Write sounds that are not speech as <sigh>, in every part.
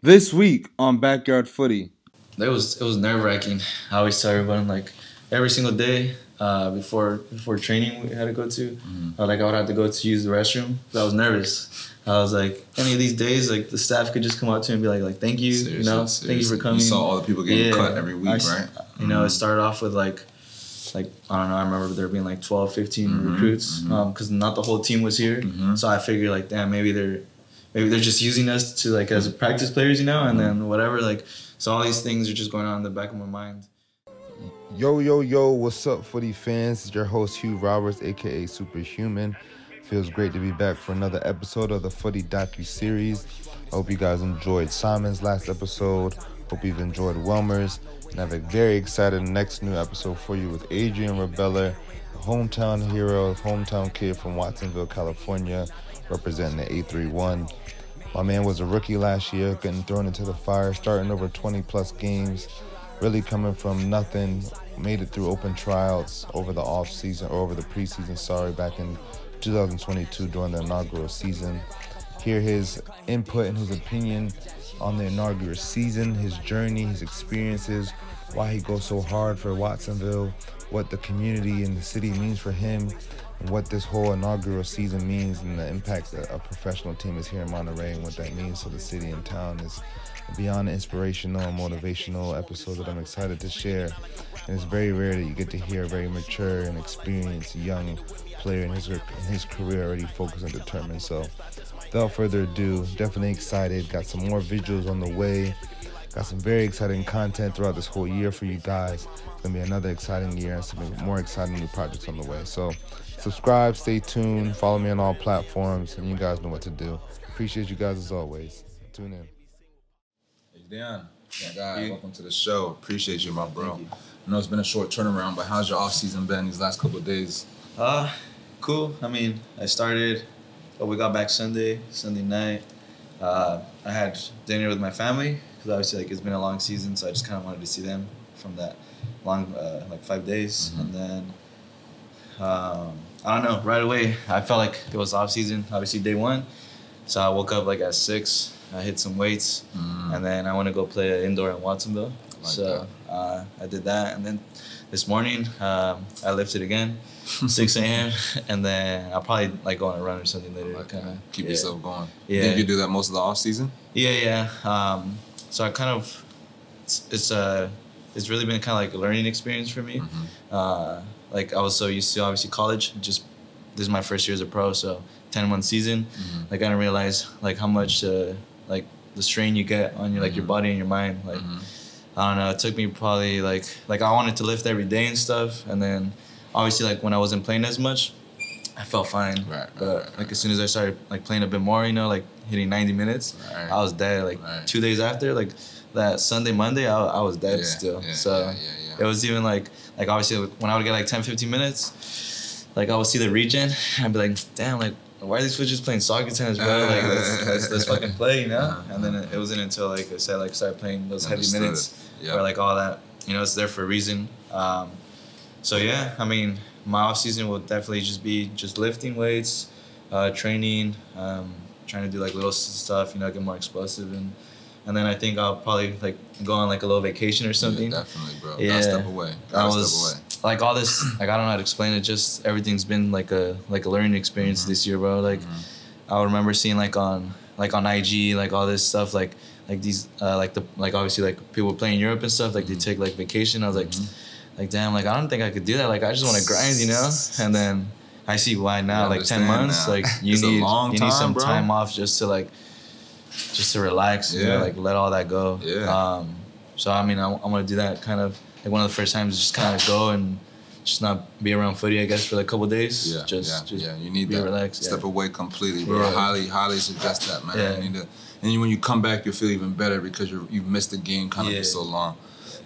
This week on Backyard Footy. It was it was nerve wracking. I always tell everyone like every single day uh, before before training we had to go to, Mm-hmm. uh, like I would have to go to use the restroom. I was nervous. I was like, any of these days, like the staff could just come up to me and be like, like thank you, you Seriously, know, thank you seriously. for coming. You saw all the people getting cut every week, I s- right? You know, it Mhm. started off with like, like I don't know. I remember there being like 12, 15 Mhm, recruits, because not the whole team was here. Mhm. So I figured like, damn, maybe they're maybe they're just using us to like as practice players, you know, and then whatever. Like, so all these things are just going on in the back of my mind. Yo, yo, yo, what's up, footy fans? It's your host, Hugh Roberts, aka Superhuman. Feels great to be back for another episode of the Footy Docu Series. I hope you guys enjoyed Simon's last episode. Hope you've enjoyed Wilmer's. And I have a very exciting next new episode for you with Adrian Rebollar, hometown hero, hometown kid from Watsonville, California, representing the 831. My man was a rookie last year, getting thrown into the fire, starting over 20 plus games, really coming from nothing, made it through open tryouts over the off season or over the preseason, sorry, back in 2022 during the inaugural season. Hear his input and his opinion on the inaugural season, his journey, his experiences, why he goes so hard for Watsonville, what the community and the city means for him, what this whole inaugural season means and the impact that a professional team is here in Monterey and what that means to the city and town is beyond inspirational and motivational episode that I'm excited to share. And it's very rare that you get to hear a very mature and experienced young player in his in his career already focused and determined. So without further ado, definitely excited. Got some more visuals on the way. Got some very exciting content throughout this whole year for you guys. It's gonna be another exciting year and some more exciting new projects on the way. So subscribe, stay tuned, follow me on all platforms, and you guys know what to do. Appreciate you guys as always. Tune in. Hey, Dan, my guy, welcome to the show. Appreciate you, my bro. You. I know it's been a short turnaround, but how's your off season been these last couple of days? Uh, cool. I mean, I started, but we got back Sunday, Sunday night. Uh, I had dinner with my family because obviously like it's been a long season, so I just kind of wanted to see them from that long uh, like five days, Mhm. and then um, I don't know. Right away, I felt like it was off season. Obviously, day one, so I woke up like at six. I hit some weights, Mm. and then I want to go play indoor in Watsonville. Like so uh, I did that, and then this morning um, I lifted again, <laughs> 6 a.m. and then I'll probably like go on a run or something later. Like, kind of keep yeah. yourself going. Yeah. You you do that most of the off season? Yeah, yeah. Um, so I kind of it's, it's uh it's really been kind of like a learning experience for me. Mhm. Uh, like I was so used to obviously college. Just this is my first year as a pro, so ten month season. Mhm. Like I didn't realize like how much uh, like the strain you get on your like your Mhm. body and your mind. Like Mhm. I don't know. It took me probably like like I wanted to lift every day and stuff, and then obviously like when I wasn't playing as much, I felt fine. Right, right, but right, like as soon as I started like playing a bit more, you know, like hitting ninety minutes, Right. I was dead. Like two days after, like that Sunday Monday, I, I was dead Yeah, still. yeah, so yeah. it was even like like obviously when I would get like 10, 15 minutes, like I would see the region I'd be like, damn, like why are these just playing soccer tennis, bro? Like let's, let's, let's <laughs> fucking play, you know? Uh-huh. And then it, it wasn't until like I said, like started playing those heavy Understood minutes. Yeah. where like all that, you know, it's there for a reason. Um, so yeah, I mean, my off season will definitely just be just lifting weights, uh, training, um, trying to do like little stuff, you know, get more explosive, and and then I think I'll probably like go on like a little vacation or something. Yeah, definitely, bro. Yeah. Gotta step away. I Gotta was step away. like all this, like I don't know how to explain it. Just everything's been like a like a learning experience Mhm. this year, bro. Like Mhm. I remember seeing like on like on IG like all this stuff like like these uh, like the like obviously like people playing Europe and stuff like they Mhm. take like vacation. I was like Mhm. like damn like I don't think I could do that. Like I just want to grind, you know. And then I see why now. Like ten months, now. like <laughs> you It's a need you need some bro. time off just to like just to relax. You know, Yeah. like let all that go. Yeah. Um, so I mean I, I'm gonna do that kind of like one of the first times just kind of go and just not be around footy I guess for like a couple days. Yeah, just yeah, just yeah. You need that. relaxed. Step yeah. away completely, bro. I Yeah. highly, highly suggest that, man. Yeah. You need to, and when you come back, you'll feel even better because you're, you've missed the game kind of Yeah. for so long.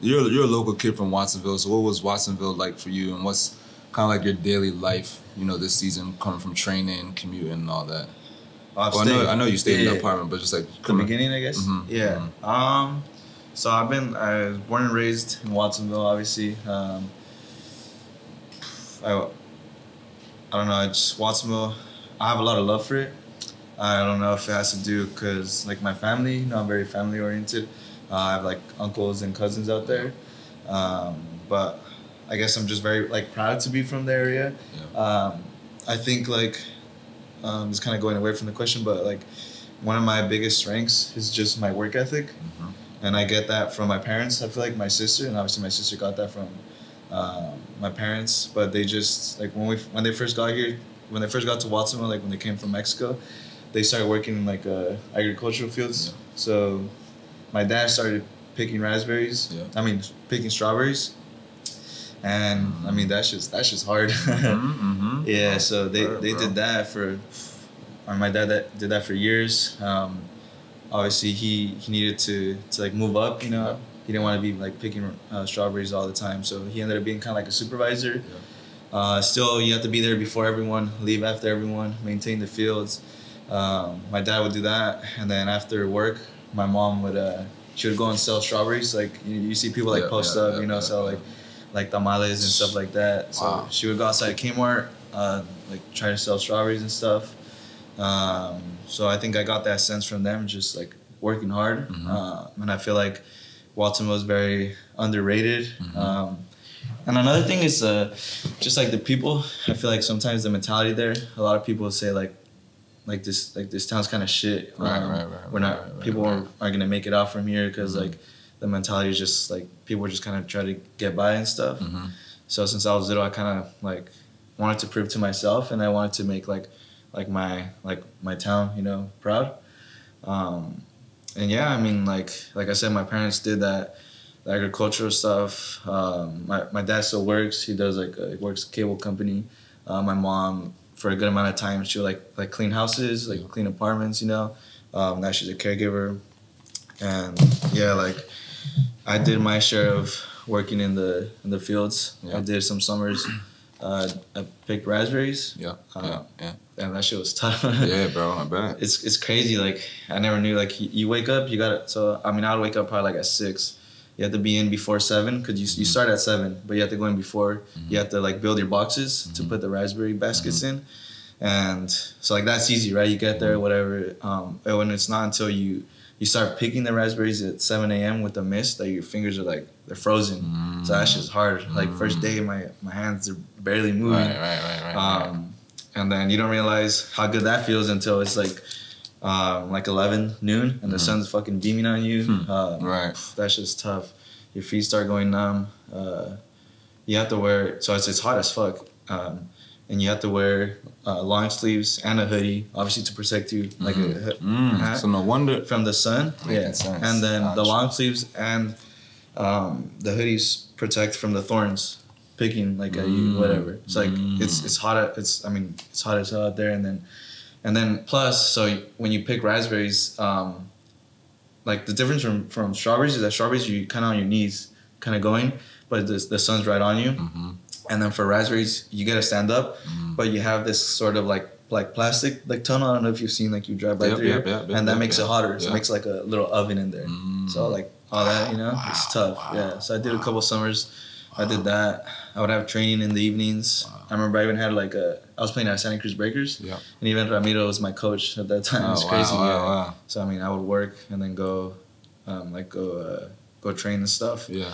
You're you're a local kid from Watsonville, so what was Watsonville like for you, and what's kind of like your daily life? You know, this season coming from training, commuting, and all that. Well, I know I know you stayed in yeah. the apartment, but just like the beginning, I guess. Mhm, Yeah. Um, so I've been I was born and raised in Watsonville, obviously. Um, I, I don't know. I just Watsonville. I have a lot of love for it. I don't know if it has to do because like my family, you know, I'm very family oriented. Uh, I have like uncles and cousins out there, um, but I guess I'm just very like proud to be from the area. Yeah. Um, I think like um, it's kind of going away from the question, but like one of my biggest strengths is just my work ethic, Mhm. and I get that from my parents. I feel like my sister, and obviously my sister got that from um, my parents, but they just like when we when they first got here, when they first got to Watsonville, like when they came from Mexico, they started working in like uh, agricultural fields. Yeah. So my dad started picking raspberries. Yeah. I mean picking strawberries. And I mean that's just that's just hard. <laughs> Mhm, mhm. Yeah, so they, they bro. did that for, or my dad that did that for years. Um, obviously, he, he needed to, to like move up. You know, he didn't want to be like picking uh, strawberries all the time. So he ended up being kind of like a supervisor. Uh, still, you have to be there before everyone, leave after everyone, maintain the fields. Um, my dad would do that, and then after work, my mom would uh, she would go and sell strawberries. Like you, you see people like Yeah, post yeah, up, yeah, you know, yeah, sell yeah. like like tamales and stuff like that. So Wow. she would go outside Kmart, uh, like try to sell strawberries and stuff. Um, so I think I got that sense from them, just like working hard. Mhm. Uh, and I feel like Watsonville is very underrated. Mhm. Um, and another thing is uh, just like the people. I feel like sometimes the mentality there. A lot of people say like, like this, like this town's kind of shit. Right, Um, right, right, We're not. right, right, people right. aren't, gonna make it out from here because Mhm. like the mentality is just like people just kind of try to get by and stuff. Mhm. So since I was little, I kind of like wanted to prove to myself, and I wanted to make like like my like my town, you know, proud. Um, and yeah, I mean, like like I said, my parents did that the agricultural stuff. Um, my my dad still works. He does like uh, he works cable company. Uh, my mom, for a good amount of time, she would like like clean houses, like clean apartments. You know, um, now she's a caregiver, and yeah, like I did my share of working in the in the fields. Yeah. I did some summers. Uh, I picked raspberries, Yeah, Uh, yeah, yeah. and that shit was tough. Yeah, bro, I bet. <laughs> it's it's crazy. Like I never knew. Like you, you wake up, you got to So I mean, I would wake up probably like at six. You have to be in before seven because you you start at seven, but you have to go in before. You have to like build your boxes to put the raspberry baskets in, and so like that's easy, right? You get there, whatever. Um, and when it's not until you you start picking the raspberries at seven a.m. with the mist that your fingers are like they're frozen. So that's just hard. Like first day, my my hands are barely moving. Right, right, right, right. right. Um, and then you don't realize how good that feels until it's like um, like 11 noon and the sun's fucking beaming on you. Hmm. Uh, Right. That's just tough. Your feet start going numb. Uh, you have to wear so it's it's hot as fuck. Um, and you have to wear uh, long sleeves and a hoodie, obviously to protect you, like a, a Mm, hat so no wonder. from the sun. Making yeah, and then the long sleeves and um, the hoodies protect from the thorns picking like you, Mm. whatever. It's like Mm. it's it's hot. at- It's I mean it's hot as hell out there, and then and then plus so when you pick raspberries, um, like the difference from from strawberries is that strawberries you kind of on your knees, kind of going, but the the sun's right on you. Mhm. And then for raspberries, you gotta stand up, Mm. but you have this sort of like like plastic like tunnel. I don't know if you've seen like you drive by Yep, through yep, here, yep, and that makes it hotter. So it makes like a little oven in there. Mm. So like all that, you know, it's tough. wow, Yeah. So I did a couple summers. I did that. I would have training in the evenings. I remember I even had like a. I was playing at Santa Cruz Breakers, Yeah. and even Ramiro was my coach at that time. Oh, it's wow, crazy. wow, yeah. wow. So I mean, I would work and then go, um, like go, uh, go train and stuff. Yeah.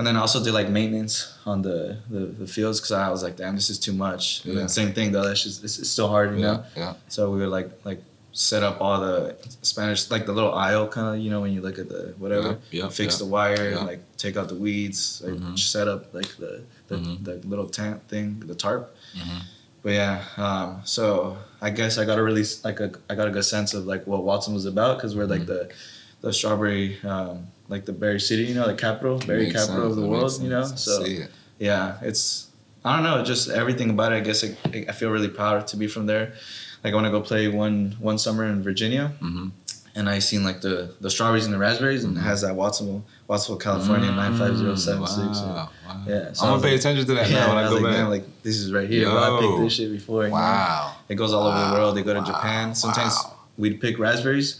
And then I also did like maintenance on the the, the fields because I was like, damn, this is too much. And Yeah. then same thing though. That's just it's, it's still hard, you Yeah. know. Yeah. So we would like like set up all the Spanish like the little aisle kind of you know when you look at the whatever Yeah, yeah, fix the wire and like take out the weeds like Mhm. set up like the the, Mhm. the little tent thing the tarp Mhm. but yeah um, so I guess I got a really like a I got a good sense of like what Watson was about because we're like Mm-hmm. the the strawberry um, like the berry city you know the capital berry capital sense, of the that world you know so it. yeah, it's I don't know, just everything about it. I guess I, I feel really proud to be from there. Like I want to go play one one summer in Virginia, Mhm. and I seen like the the strawberries and the raspberries, and it has that Watsonville, Watsonville, California nine five zero seven six. Mm, Wow, wow. Yeah, so I I'm gonna pay like- attention to that Yeah, now when I I was go like, back. man, like this is right here. bro. I picked this shit before. you know? wow. It goes all over the world. They go to Wow. Japan. Sometimes Wow. we'd pick raspberries.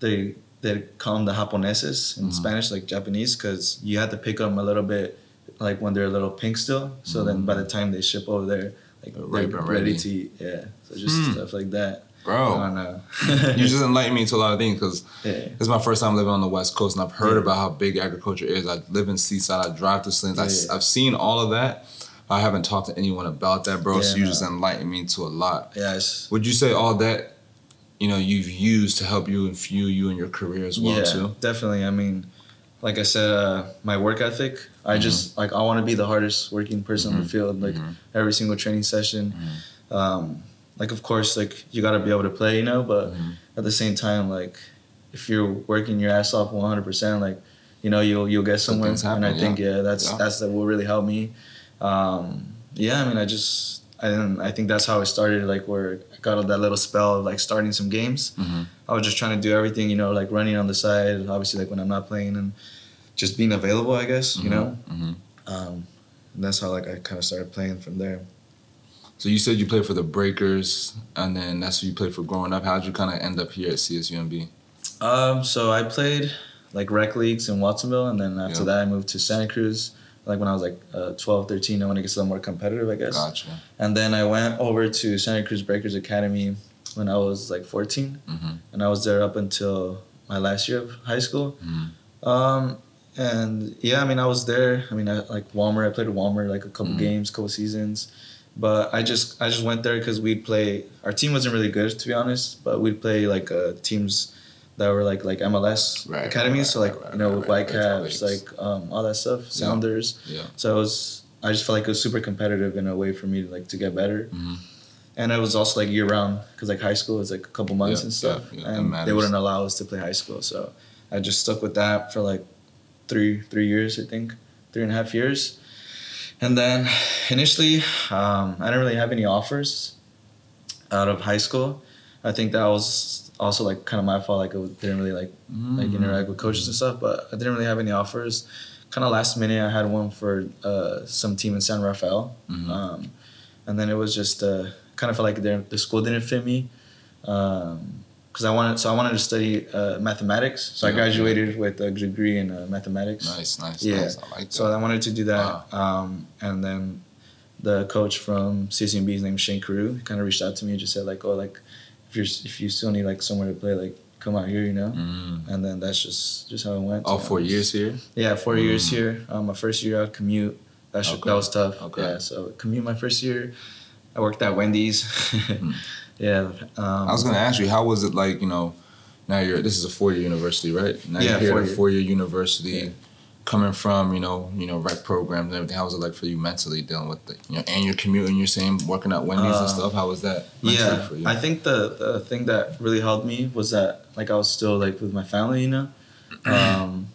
They they call them the japoneses in Mhm. Spanish, like Japanese, because you have to pick them a little bit, like when they're a little pink still. So then by the time they ship over there, like They're ripe they're and ready ready. to eat. Yeah. So just Hmm. stuff like that. Bro. I don't know. <laughs> you just enlightened me to a lot of things because yeah. this is my first time living on the West Coast, and I've heard Yeah. about how big agriculture is. I live in Seaside. I drive to Salinas. I, Yeah. have seen all of that. I haven't talked to anyone about that, bro. so you no. just enlightened me to a lot. Yes. Would you say all that, you know, you've used to help you and fuel you in your career as well yeah, too? definitely. I mean, like I said, uh, my work ethic. I Mm-hmm. just like I want to be the hardest working person in the field. Like Mhm. every single training session. Mm-hmm. Um, like of course, like you got to be able to play, you know. But Mhm. at the same time, like if you're working your ass off 100, percent like you know you'll you'll get somewhere. things and I happen, think yeah, that's Yeah. that's that will really help me. Um, yeah, I mean, I just Didn't, I think that's how it started. Like where I got that little spell of like starting some games. Mhm. I was just trying to do everything, you know, like running on the side. Obviously, like when I'm not playing and just being available, I guess, you know. Mhm. Um, and that's how like I kind of started playing from there. So you said you played for the Breakers, and then that's who you played for growing up. How did you kind of end up here at CSUMB? Um, so I played like rec leagues in Watsonville, and then after Yeah. that I moved to Santa Cruz. Like when I was like uh, 12, 13, I want to get a little more competitive, I guess. Gotcha. And then I went over to Santa Cruz Breakers Academy when I was like 14, Mhm. and I was there up until my last year of high school. Mhm. Um, and yeah, I mean, I was there. I mean, I, like Walmart, I played at Walmart like a couple Mhm. games, couple seasons. But I just I just went there because we'd play. Our team wasn't really good to be honest, but we'd play like uh, teams that were like like MLS Right, academies. right, so like right, you know right, Whitecaps, like um, all that stuff, Sounders. Yeah. So it was. I just felt like it was super competitive in a way for me to like to get better. Mhm. And it was also like year round because like high school is like a couple months Yeah, and stuff, yeah, and they wouldn't allow us to play high school. So I just stuck with that for like three three years, I think, three and a half years. And then initially, um, I didn't really have any offers out of high school. I think that was also like kind of my fault. Like I didn't really like like Mhm. interact with coaches and stuff, but I didn't really have any offers. Kind of last minute, I had one for uh, some team in San Rafael, Mhm. um, and then it was just uh, kind of felt like their- the school didn't fit me because I wanted so I wanted to study uh, mathematics. So I Yeah. graduated with a degree in uh, mathematics. Nice, nice, Yeah. nice. I like that. So I wanted to do that, um, and then the coach from CSUMB, his name Shane Carew, kind of reached out to me and just said like, oh, like if you're if you still need like somewhere to play, like come out here, you know. Mm. And then that's just just how it went. All four honest. years here. Yeah, four years Mm. here. Um, my first year I'd commute. That Okay. that was tough. Okay. Yeah, so commute my first year. I worked at Wendy's. <laughs> yeah. Um, I was gonna ask you, how was it like? You know, now you're this is a four year university, right? Now Yeah, you're here at a four-year. four year university, Yeah. Coming from you know you know rec programs and everything. How was it like for you mentally dealing with the you know and you're commuting? You're saying working at Wendy's and Uh, stuff. How was that yeah for you? i think the, the thing that really helped me was that like i was still like with my family you know <clears throat> um,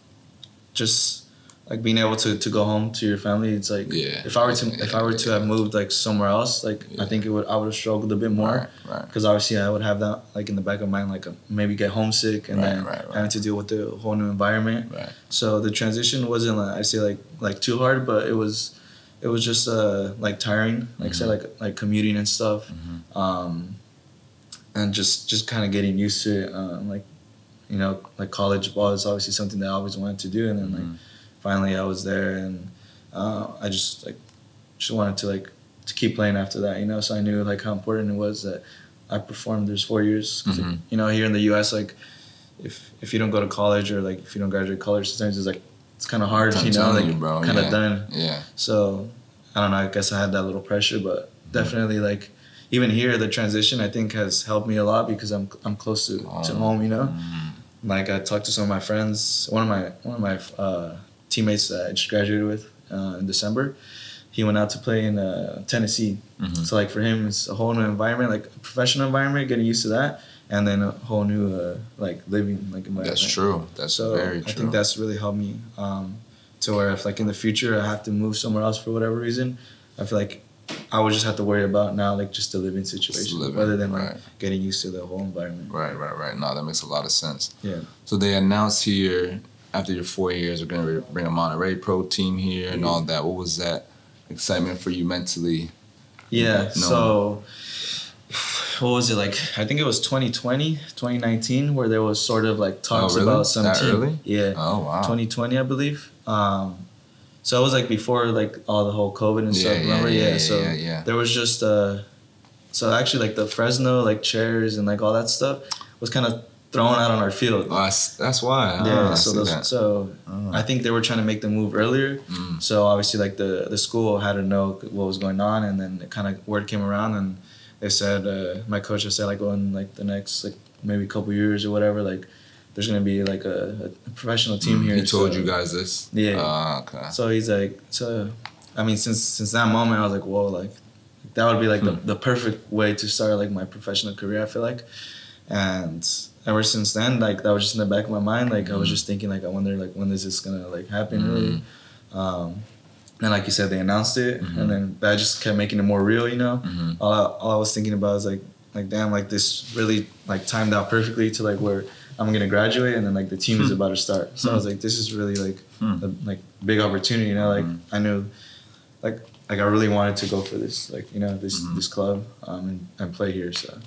just like being able to, to go home to your family it's like Yeah. if i were to if i were to have moved like somewhere else like Yeah. i think it would i would have struggled a bit more Right, right. because obviously i would have that like in the back of my mind like maybe get homesick and Right, then right, right. having to deal with the whole new environment Right. so the transition wasn't like I say like like too hard, but it was it was just uh like tiring, like say Mhm. like like commuting and stuff, Mhm. um, and just just kind of getting used to it. Um, like you know like college ball is obviously something that I always wanted to do, and then like Mhm. Finally I was there, and uh, I just like just wanted to like to keep playing after that, you know. So I knew like how important it was that I performed. There's four years, Mhm. you know, here in the U.S. like if if you don't go to college or like if you don't graduate college, sometimes it's like it's kind of hard, I'm you know, like kind of yeah. done. Yeah. So I don't know. I guess I had that little pressure, but definitely like even here, the transition I think has helped me a lot because I'm I'm close to, to Home. you know. Mhm. Like I talked to some of my friends. One of my one of my uh, teammates that I just graduated with uh, in December. He went out to play in uh, Tennessee. Mhm. So like for him, it's a whole new environment, like a professional environment, getting used to that, and then a whole new uh, like living like environment. That's true. That's So very true. I think that's really helped me um, to where if like in the future I have to move somewhere else for whatever reason, I feel like I would just have to worry about now like just the living situation living, rather than like getting used to the whole environment. Right, right, right. No, that makes a lot of sense. Yeah. So they announced here after your four years, we're going to bring a Monterey Pro team here and all that. What was that excitement for you mentally? Yeah. No. So what was it like? I think it was 2020, 2019, where there was sort of like talks Oh, really? about some That team. early? Yeah. Oh wow. 2020, I believe. Um, so it was like before like all the whole COVID and Yeah, stuff. yeah, Remember? yeah, Yeah. yeah, so yeah, yeah. there was just uh, so actually like the Fresno like chairs and like all that stuff was kind of thrown out on our field. Oh, that's, that's why. Yeah, Ah, I so see those, so Oh. I think they were trying to make the move earlier. Mm. So obviously, like the the school had to know what was going on, and then it kind of word came around, and they said uh, my coach had said like, well, in like the next like maybe a couple years or whatever, like there's gonna be like a, a professional team Mm, here. He told so- you guys this. Yeah. Ah, okay. So he's like, so I mean, since since that moment, I was like, whoa, like that would be like Hmm. the, the perfect way to start like my professional career. I feel like, and ever since then, like that was just in the back of my mind. Like I was Mhm. just thinking, like I wonder, like when is this gonna like happen Mhm. really? Um, and like you said, they announced it, Mhm. and then that just kept making it more real. You know, Mhm. all I, all I was thinking about is like, like damn, like this really like timed out perfectly to like where I'm gonna graduate, and then like the team is Hmm. about to start. So I was like, this is really like Hmm. a like big opportunity. You know, like Mhm. I knew, like like I really wanted to go for this, like you know this this club um, and, and play here. So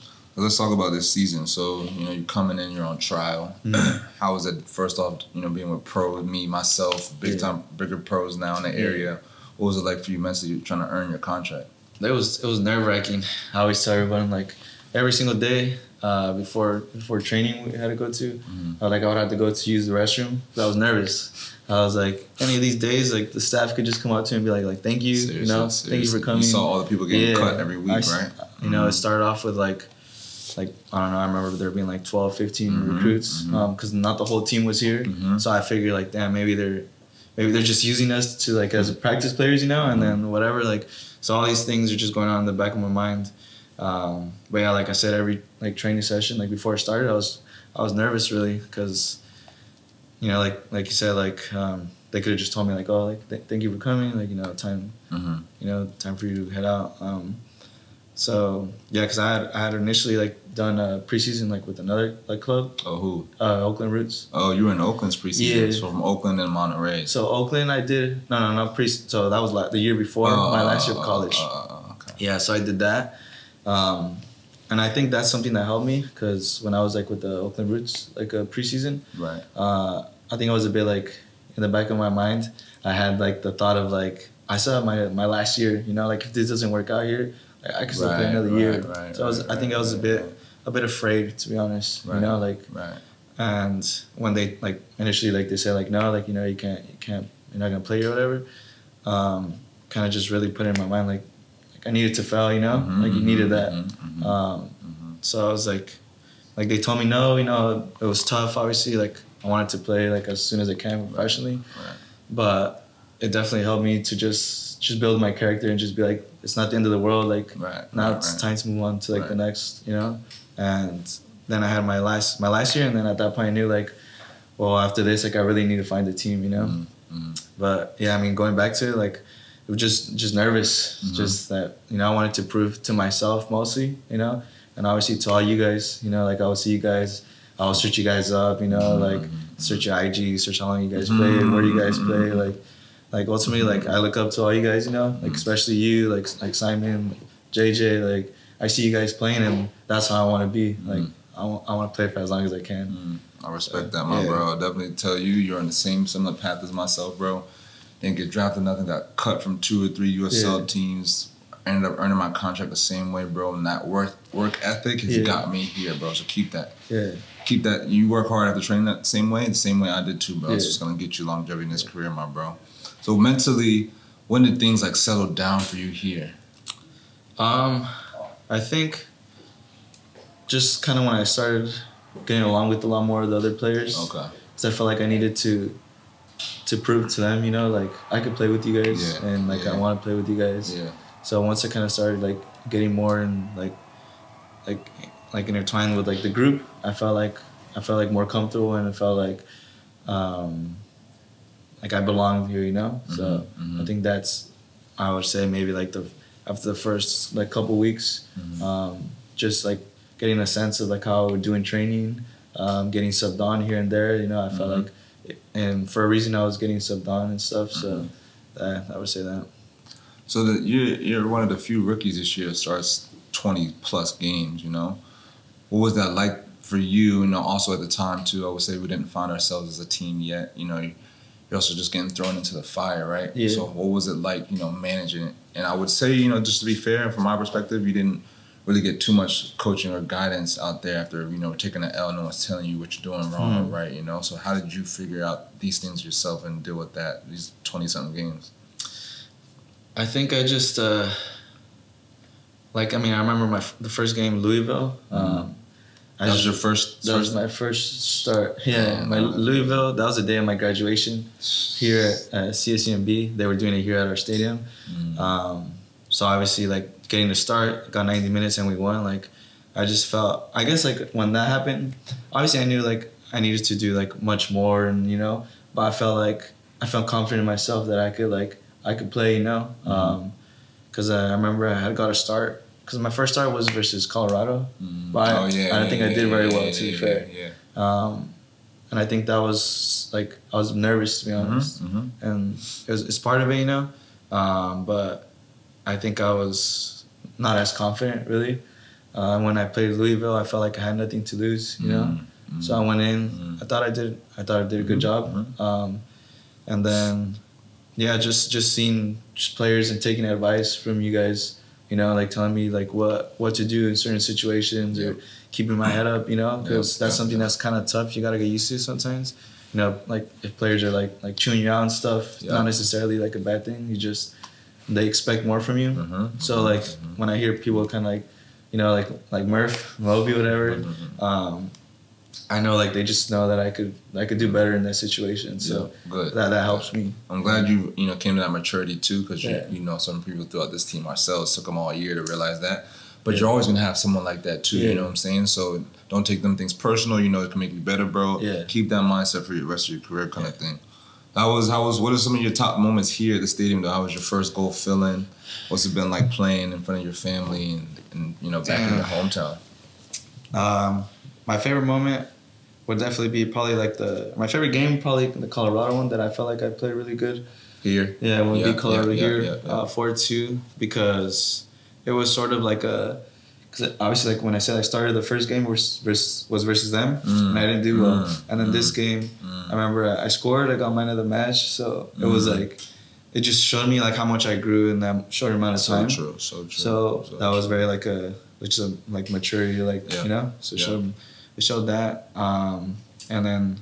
Let's talk about this season. So, you know, you're coming in, you're on trial. Mhm. <clears throat> How was it, first off, you know, being with pro, me, myself, big Yeah. time, bigger pros now in the Yeah. area? What was it like for you mentally trying to earn your contract? it was it was nerve wracking. I always tell everyone like every single day uh, before before training we had to go to, Mhm. uh, like I would have to go to use the restroom. I was nervous. I was like, any of these days, like the staff could just come up to me and be like, like thank you, you Seriously, know, thank you for coming. You saw all the people getting cut every week, I right? You know, it Mhm. started off with like, like I don't know. I remember there being like 12, 15 Mhm, recruits because not the whole team was here. Mhm. So I figured like, damn, maybe they're maybe they're just using us to like as practice players, you know, and then whatever. Like, so all these things are just going on in the back of my mind. Um, but yeah, like I said, every like training session, like before it started, I was I was nervous really because, you know, like like you said, like um, they could have just told me like, oh, like th- thank you for coming, like you know, time Mm-hmm. you know, time for you to head out. Um, so yeah, because I had I had initially like done a preseason like with another like club, Oh, who? uh, Oakland Roots. Oh, you were in Oakland's preseason. Yeah. So from Oakland and Monterey. So Oakland, I did no no no pre. So that was like the year before my last year of college. Uh, okay. Yeah, so I did that. Um, and I think that's something that helped me because when I was like with the Oakland Roots, like a preseason, Right. uh, I think I was a bit like in the back of my mind, I had like the thought of like I saw my my last year, you know, like if this doesn't work out here, I can still play another right, year. right, so I was, right, I think right, I was a bit right. a bit afraid to be honest, Right. you know, like Right. and when they like initially like they said like no, like you know you can't you can't you're not gonna play or whatever, um, kind of just really put it in my mind like, like I needed to fail, you know, Mhm, like you needed that. mhm, mhm, Um, mhm. so I was like, like they told me no, you know, it was tough. Obviously, like I wanted to play like as soon as I can professionally, Right. but it definitely helped me to just just build my character and just be like, it's not the end of the world. Like Right. now right, it's right. time to move on to like the next, you know. And then I had my last my last year, and then at that point I knew like, well, after this, like I really need to find a team, you know. Mhm, mhm. But yeah, I mean, going back to it, like, it was just just nervous, Mhm. just that you know I wanted to prove to myself mostly, you know, and obviously to all you guys, you know, like I will see you guys, I'll search you guys up, you know, like search your IG, search how long you guys played, where you guys play, like, like ultimately, like I look up to all you guys, you know, like especially you, like like Simon, JJ, like I see you guys playing, and that's how I want to be, like. I want, I want to play for as long as I can. Mm, I respect that, my Yeah. bro. I'll definitely tell you, you're on the same similar path as myself, bro. Didn't get drafted, nothing. Got cut from two or three USL Yeah. teams. Ended up earning my contract the same way, bro. And that work work ethic has Yeah. got me here, bro. So keep that. Yeah. Keep that. You work hard after training that same way, the same way I did too, bro. It's Yeah. just gonna get you longevity in this career, my bro. So mentally, when did things like settle down for you here? Um, I think just kind of when I started getting along with a lot more of the other players, Okay. because I felt like I needed to to prove to them, you know, like I could play with you guys, Yeah, and like yeah. I want to play with you guys. Yeah. So once I kind of started like getting more and like like like intertwined with like the group, I felt like I felt like more comfortable and I felt like um like I belong here, you know. So Mhm, mhm. I think that's I would say maybe like the after the first like couple weeks, Mhm. um, just like getting a sense of like how we're doing training, um, getting subbed on here and there. You know, I felt Mhm. like, and for a reason I was getting subbed on and stuff. So that, I would say that. So that you're you're one of the few rookies this year that starts twenty plus games. You know, what was that like for you? You know, also at the time too. I would say we didn't find ourselves as a team yet. You know, you're also just getting thrown into the fire, right? Yeah. So what was it like? You know, managing it. And I would say, you know, just to be fair, from my perspective, you didn't really get too much coaching or guidance out there after you know taking an L. No one's telling you what you're doing wrong or Hmm. right. You know. So how did you figure out these things yourself and deal with that these twenty something games? I think I just uh, like I mean I remember my f- the first game Louisville. Um, I That was your first. that was my first start. Yeah, Oh, my. Louisville. That was the day of my graduation here at uh, CSUMB. They were doing it here at our stadium. Mm. Um, so obviously, like getting to start, got 90 minutes and we won. Like, I just felt. I guess like when that happened, obviously I knew like I needed to do like much more, and you know, but I felt like I felt confident in myself that I could like I could play. You know, because I remember I had got a start. Because my first start was versus Colorado, Mm. but I, I don't think I did very well. yeah, to be yeah, fair, Yeah. um, and I think that was like I was nervous to be honest, Mm-hmm. and it was, it's part of it, you know. Um, but I think I was not as confident really. Uh, when I played Louisville, I felt like I had nothing to lose, you know. Mm-hmm. So I went in. Mhm. I thought I did. I thought I did a good job. Mhm. Um, and then, yeah, just just seeing just players and taking advice from you guys. You know, like telling me like what what to do in certain situations or keeping my head up. You know, because Yep, that's yep, something that's kind of tough. You gotta get used to sometimes. You know, like if players are like like chewing you out and stuff, not necessarily like a bad thing. You just they expect more from you. Mhm. So like Mhm. when I hear people kind of like, you know, like like Murph, Moby, whatever, Mhm. um, I know like they just know that I could I could do better in that situation. So Yeah, good. that that helps me. I'm glad you you know came to that maturity too, because Yeah. you you know some people throughout this team ourselves took them all year to realize that. But you're always gonna have someone like that too. You know what I'm saying? So don't take them things personal. You know it can make you better, bro. Yeah. Keep that mindset for the rest of your career, kind of thing. How was how was what are some of your top moments here at the stadium? Though, how was your first goal feeling? What's it been like playing in front of your family and, and you know back in your hometown? Um, my favorite moment would definitely be probably like the my favorite game probably the Colorado one that I felt like I played really good. Here, Yeah, when we Yeah, beat Colorado yeah, here, yeah, yeah. uh, four two, because it was sort of like a, because obviously like when I said I started the first game was versus, was versus them, Mm, and I didn't do well, mm, and then this game, I remember I scored, I got man of the match, so it was Mm. like, it just showed me like how much I grew in that short amount of time. so true, so true. So, that was very like a like just a like maturity, like you know. So it Yeah. Showed it showed that, um, and then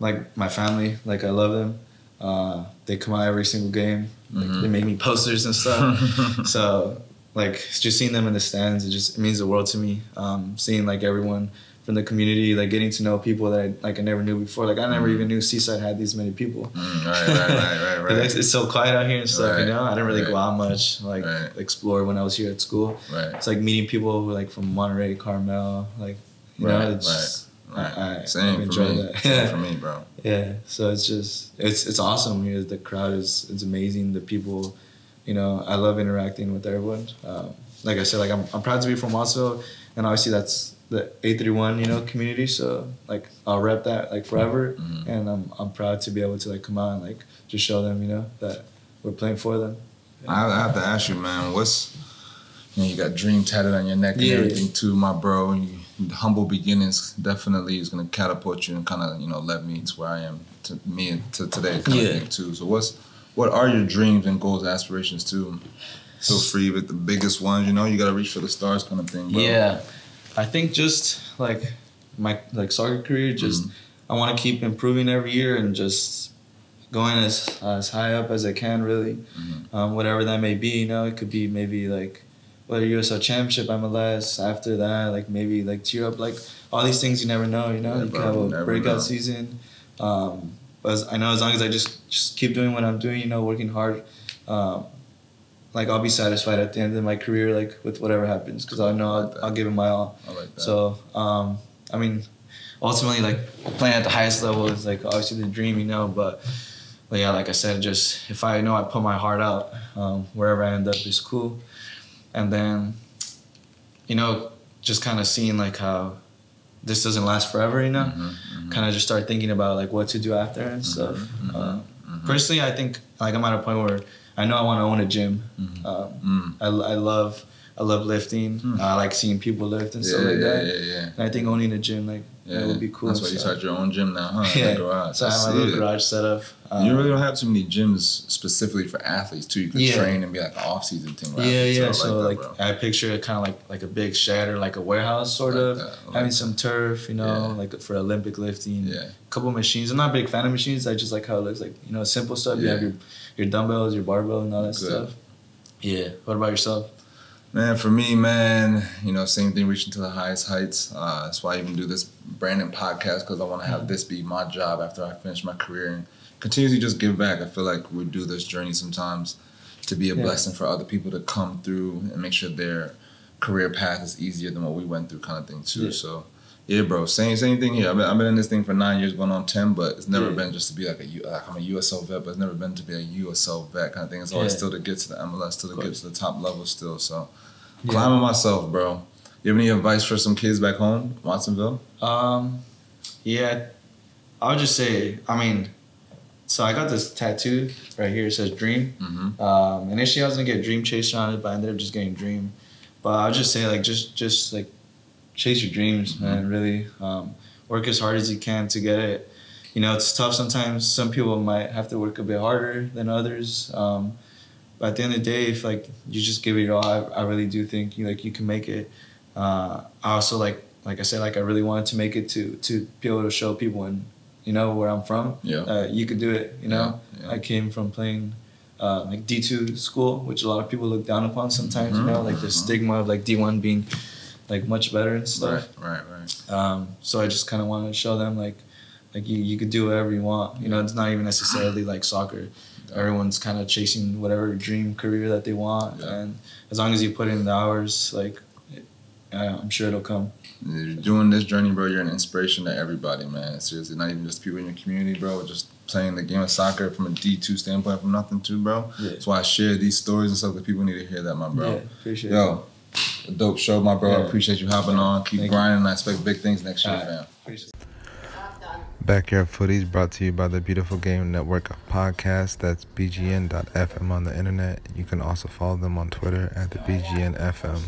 like my family, like I love them. Uh, they come out every single game. Like, Mhm. They make me posters and stuff. <laughs> so like just seeing them in the stands, it just it means the world to me. Um, seeing like everyone from the community, like getting to know people that I, like I never knew before. Like I never Mhm. even knew Seaside had these many people. Mm, right, right, right, right, 'Cause <laughs> right. It's, it's so quiet out here and stuff, Right, you know. I didn't really right. go out much, like Right. explore when I was here at school. right. It's like meeting people who like from Monterey, Carmel, like you Right, know, it's just, Right. I, I, Same I've for me. that. Same for <laughs> me, bro. yeah. So it's just it's it's awesome. You know, the crowd is it's amazing. The people, you know, I love interacting with everyone. Um, like I said, like I'm, I'm proud to be from also, and obviously that's the 831 you know community. So like I'll rep that like forever, Mhm. and I'm I'm proud to be able to like come out and like just show them you know that we're playing for them. I, I have to ask you, man. What's you know, you got dream tatted on your neck and Yeah. everything too, my bro. And You, humble beginnings definitely is gonna catapult you and kind of you know led me to where I am to me and to today kind Yeah. of thing too. So what's what are your dreams and goals, aspirations too? Feel free with the biggest ones. You know, you gotta reach for the stars, kind of thing. Bro. Yeah, I think just like my like soccer career, just I want to keep improving every year and just going as as high up as I can. Really, Mhm. um, whatever that may be. You know, it could be maybe like whether USL Championship, MLS. After that, like maybe like tier up. Like all these things, you never know. You know, Yeah, you bro, can have a breakout know. season. Um, but as, I know as long as I just just keep doing what I'm doing, you know, working hard. Um, like I'll be satisfied at the end of my career, like with whatever happens, because I know like I'll. I'll give it my all. I like that. So, um, I mean, ultimately, like playing at the highest level is like obviously the dream, you know. But, but yeah, like I said, just if I know I put my heart out, um, wherever I end up is cool. And then, you know, just kind of seeing like how this doesn't last forever, you know. Mhm, mhm. Kind of just start thinking about like what to do after and stuff. mhm, Uh, mhm. Personally, I think like I'm at a point where I know I want to own a gym. Um, Mm. I, I love I love lifting. Hmm. I like seeing people lift and Yeah, stuff like yeah, that. yeah, yeah. And I think owning a gym like Yeah, that would be cool. That's why you start your own gym now, huh? <laughs> Yeah. Garage. So I have my little it. garage setup. Um, you really don't have too many gyms specifically for athletes too. You can Yeah. train and be like an off season thing. yeah, yeah. I So that, like. I picture it kind of like like a big shed or like a warehouse sort Like of that, like having that. some turf, you know, Yeah. like for Olympic lifting. Yeah. A couple machines. I'm not a big fan of machines. I just like how it looks like you know simple stuff. You have your your dumbbells, your barbell, and all that Good. stuff. Yeah. What about yourself? Man, for me, man, you know, same thing, reaching to the highest heights. Uh, that's why I even do this Brandon podcast because I want to have this be my job after I finish my career and continuously just give back. I feel like we do this journey sometimes to be a Yeah. blessing for other people to come through and make sure their career path is easier than what we went through, kind of thing too. Yeah. So, yeah, bro, same same thing here. I've been, I've been in this thing for nine years, going on ten, but it's never Yeah. been just to be like a U- like I'm a USL vet, but it's never been to be a USL vet kind of thing. It's always Yeah. still to get to the MLS, still to get to the top level, still. So. Yeah. Climbing myself, bro. You have any advice for some kids back home, Watsonville? Um, yeah, I'll just say. I mean, so I got this tattoo right here. It says Dream. Mm-hmm. Um, initially I was gonna get Dream Chaser on it, but I ended up just getting Dream. But I'll just say like just just like chase your dreams, man. Really, um, work as hard as you can to get it. You know, it's tough sometimes. Some people might have to work a bit harder than others. Um, but at the end of the day, if like you just give it your all, I, I really do think you like you can make it. Uh, I also like like I said, like I really wanted to make it to to be able to show people and you know where I'm from. Yeah. Uh, you could do it. You know, Yeah, yeah. I came from playing uh, like D two school, which a lot of people look down upon sometimes. You know, like the Mhm. stigma of like D one being like much better and stuff. Right, right, right. Um, so I just kind of wanted to show them like like you, you could do whatever you want. You know, it's not even necessarily <sighs> like soccer. Yeah. Everyone's kind of chasing whatever dream career that they want, Yeah. and as long as you put in the hours, like uh, I'm sure it'll come. You're doing this journey, bro. You're an inspiration to everybody, man. Seriously, not even just people in your community, bro. Just playing the game of soccer from a D two standpoint, from nothing to, bro. Yeah. That's why I share these stories and stuff. That people need to hear that, my bro. Yeah, appreciate it. Yo, a dope show, my bro. I appreciate you hopping on. Keep Thank you. grinding. I expect big things next year, All right. fam. Appreciate. Backyard Footies brought to you by the Beautiful Game Network of podcasts. That's bgn.fm on the internet. You can also follow them on Twitter at the BGNFM.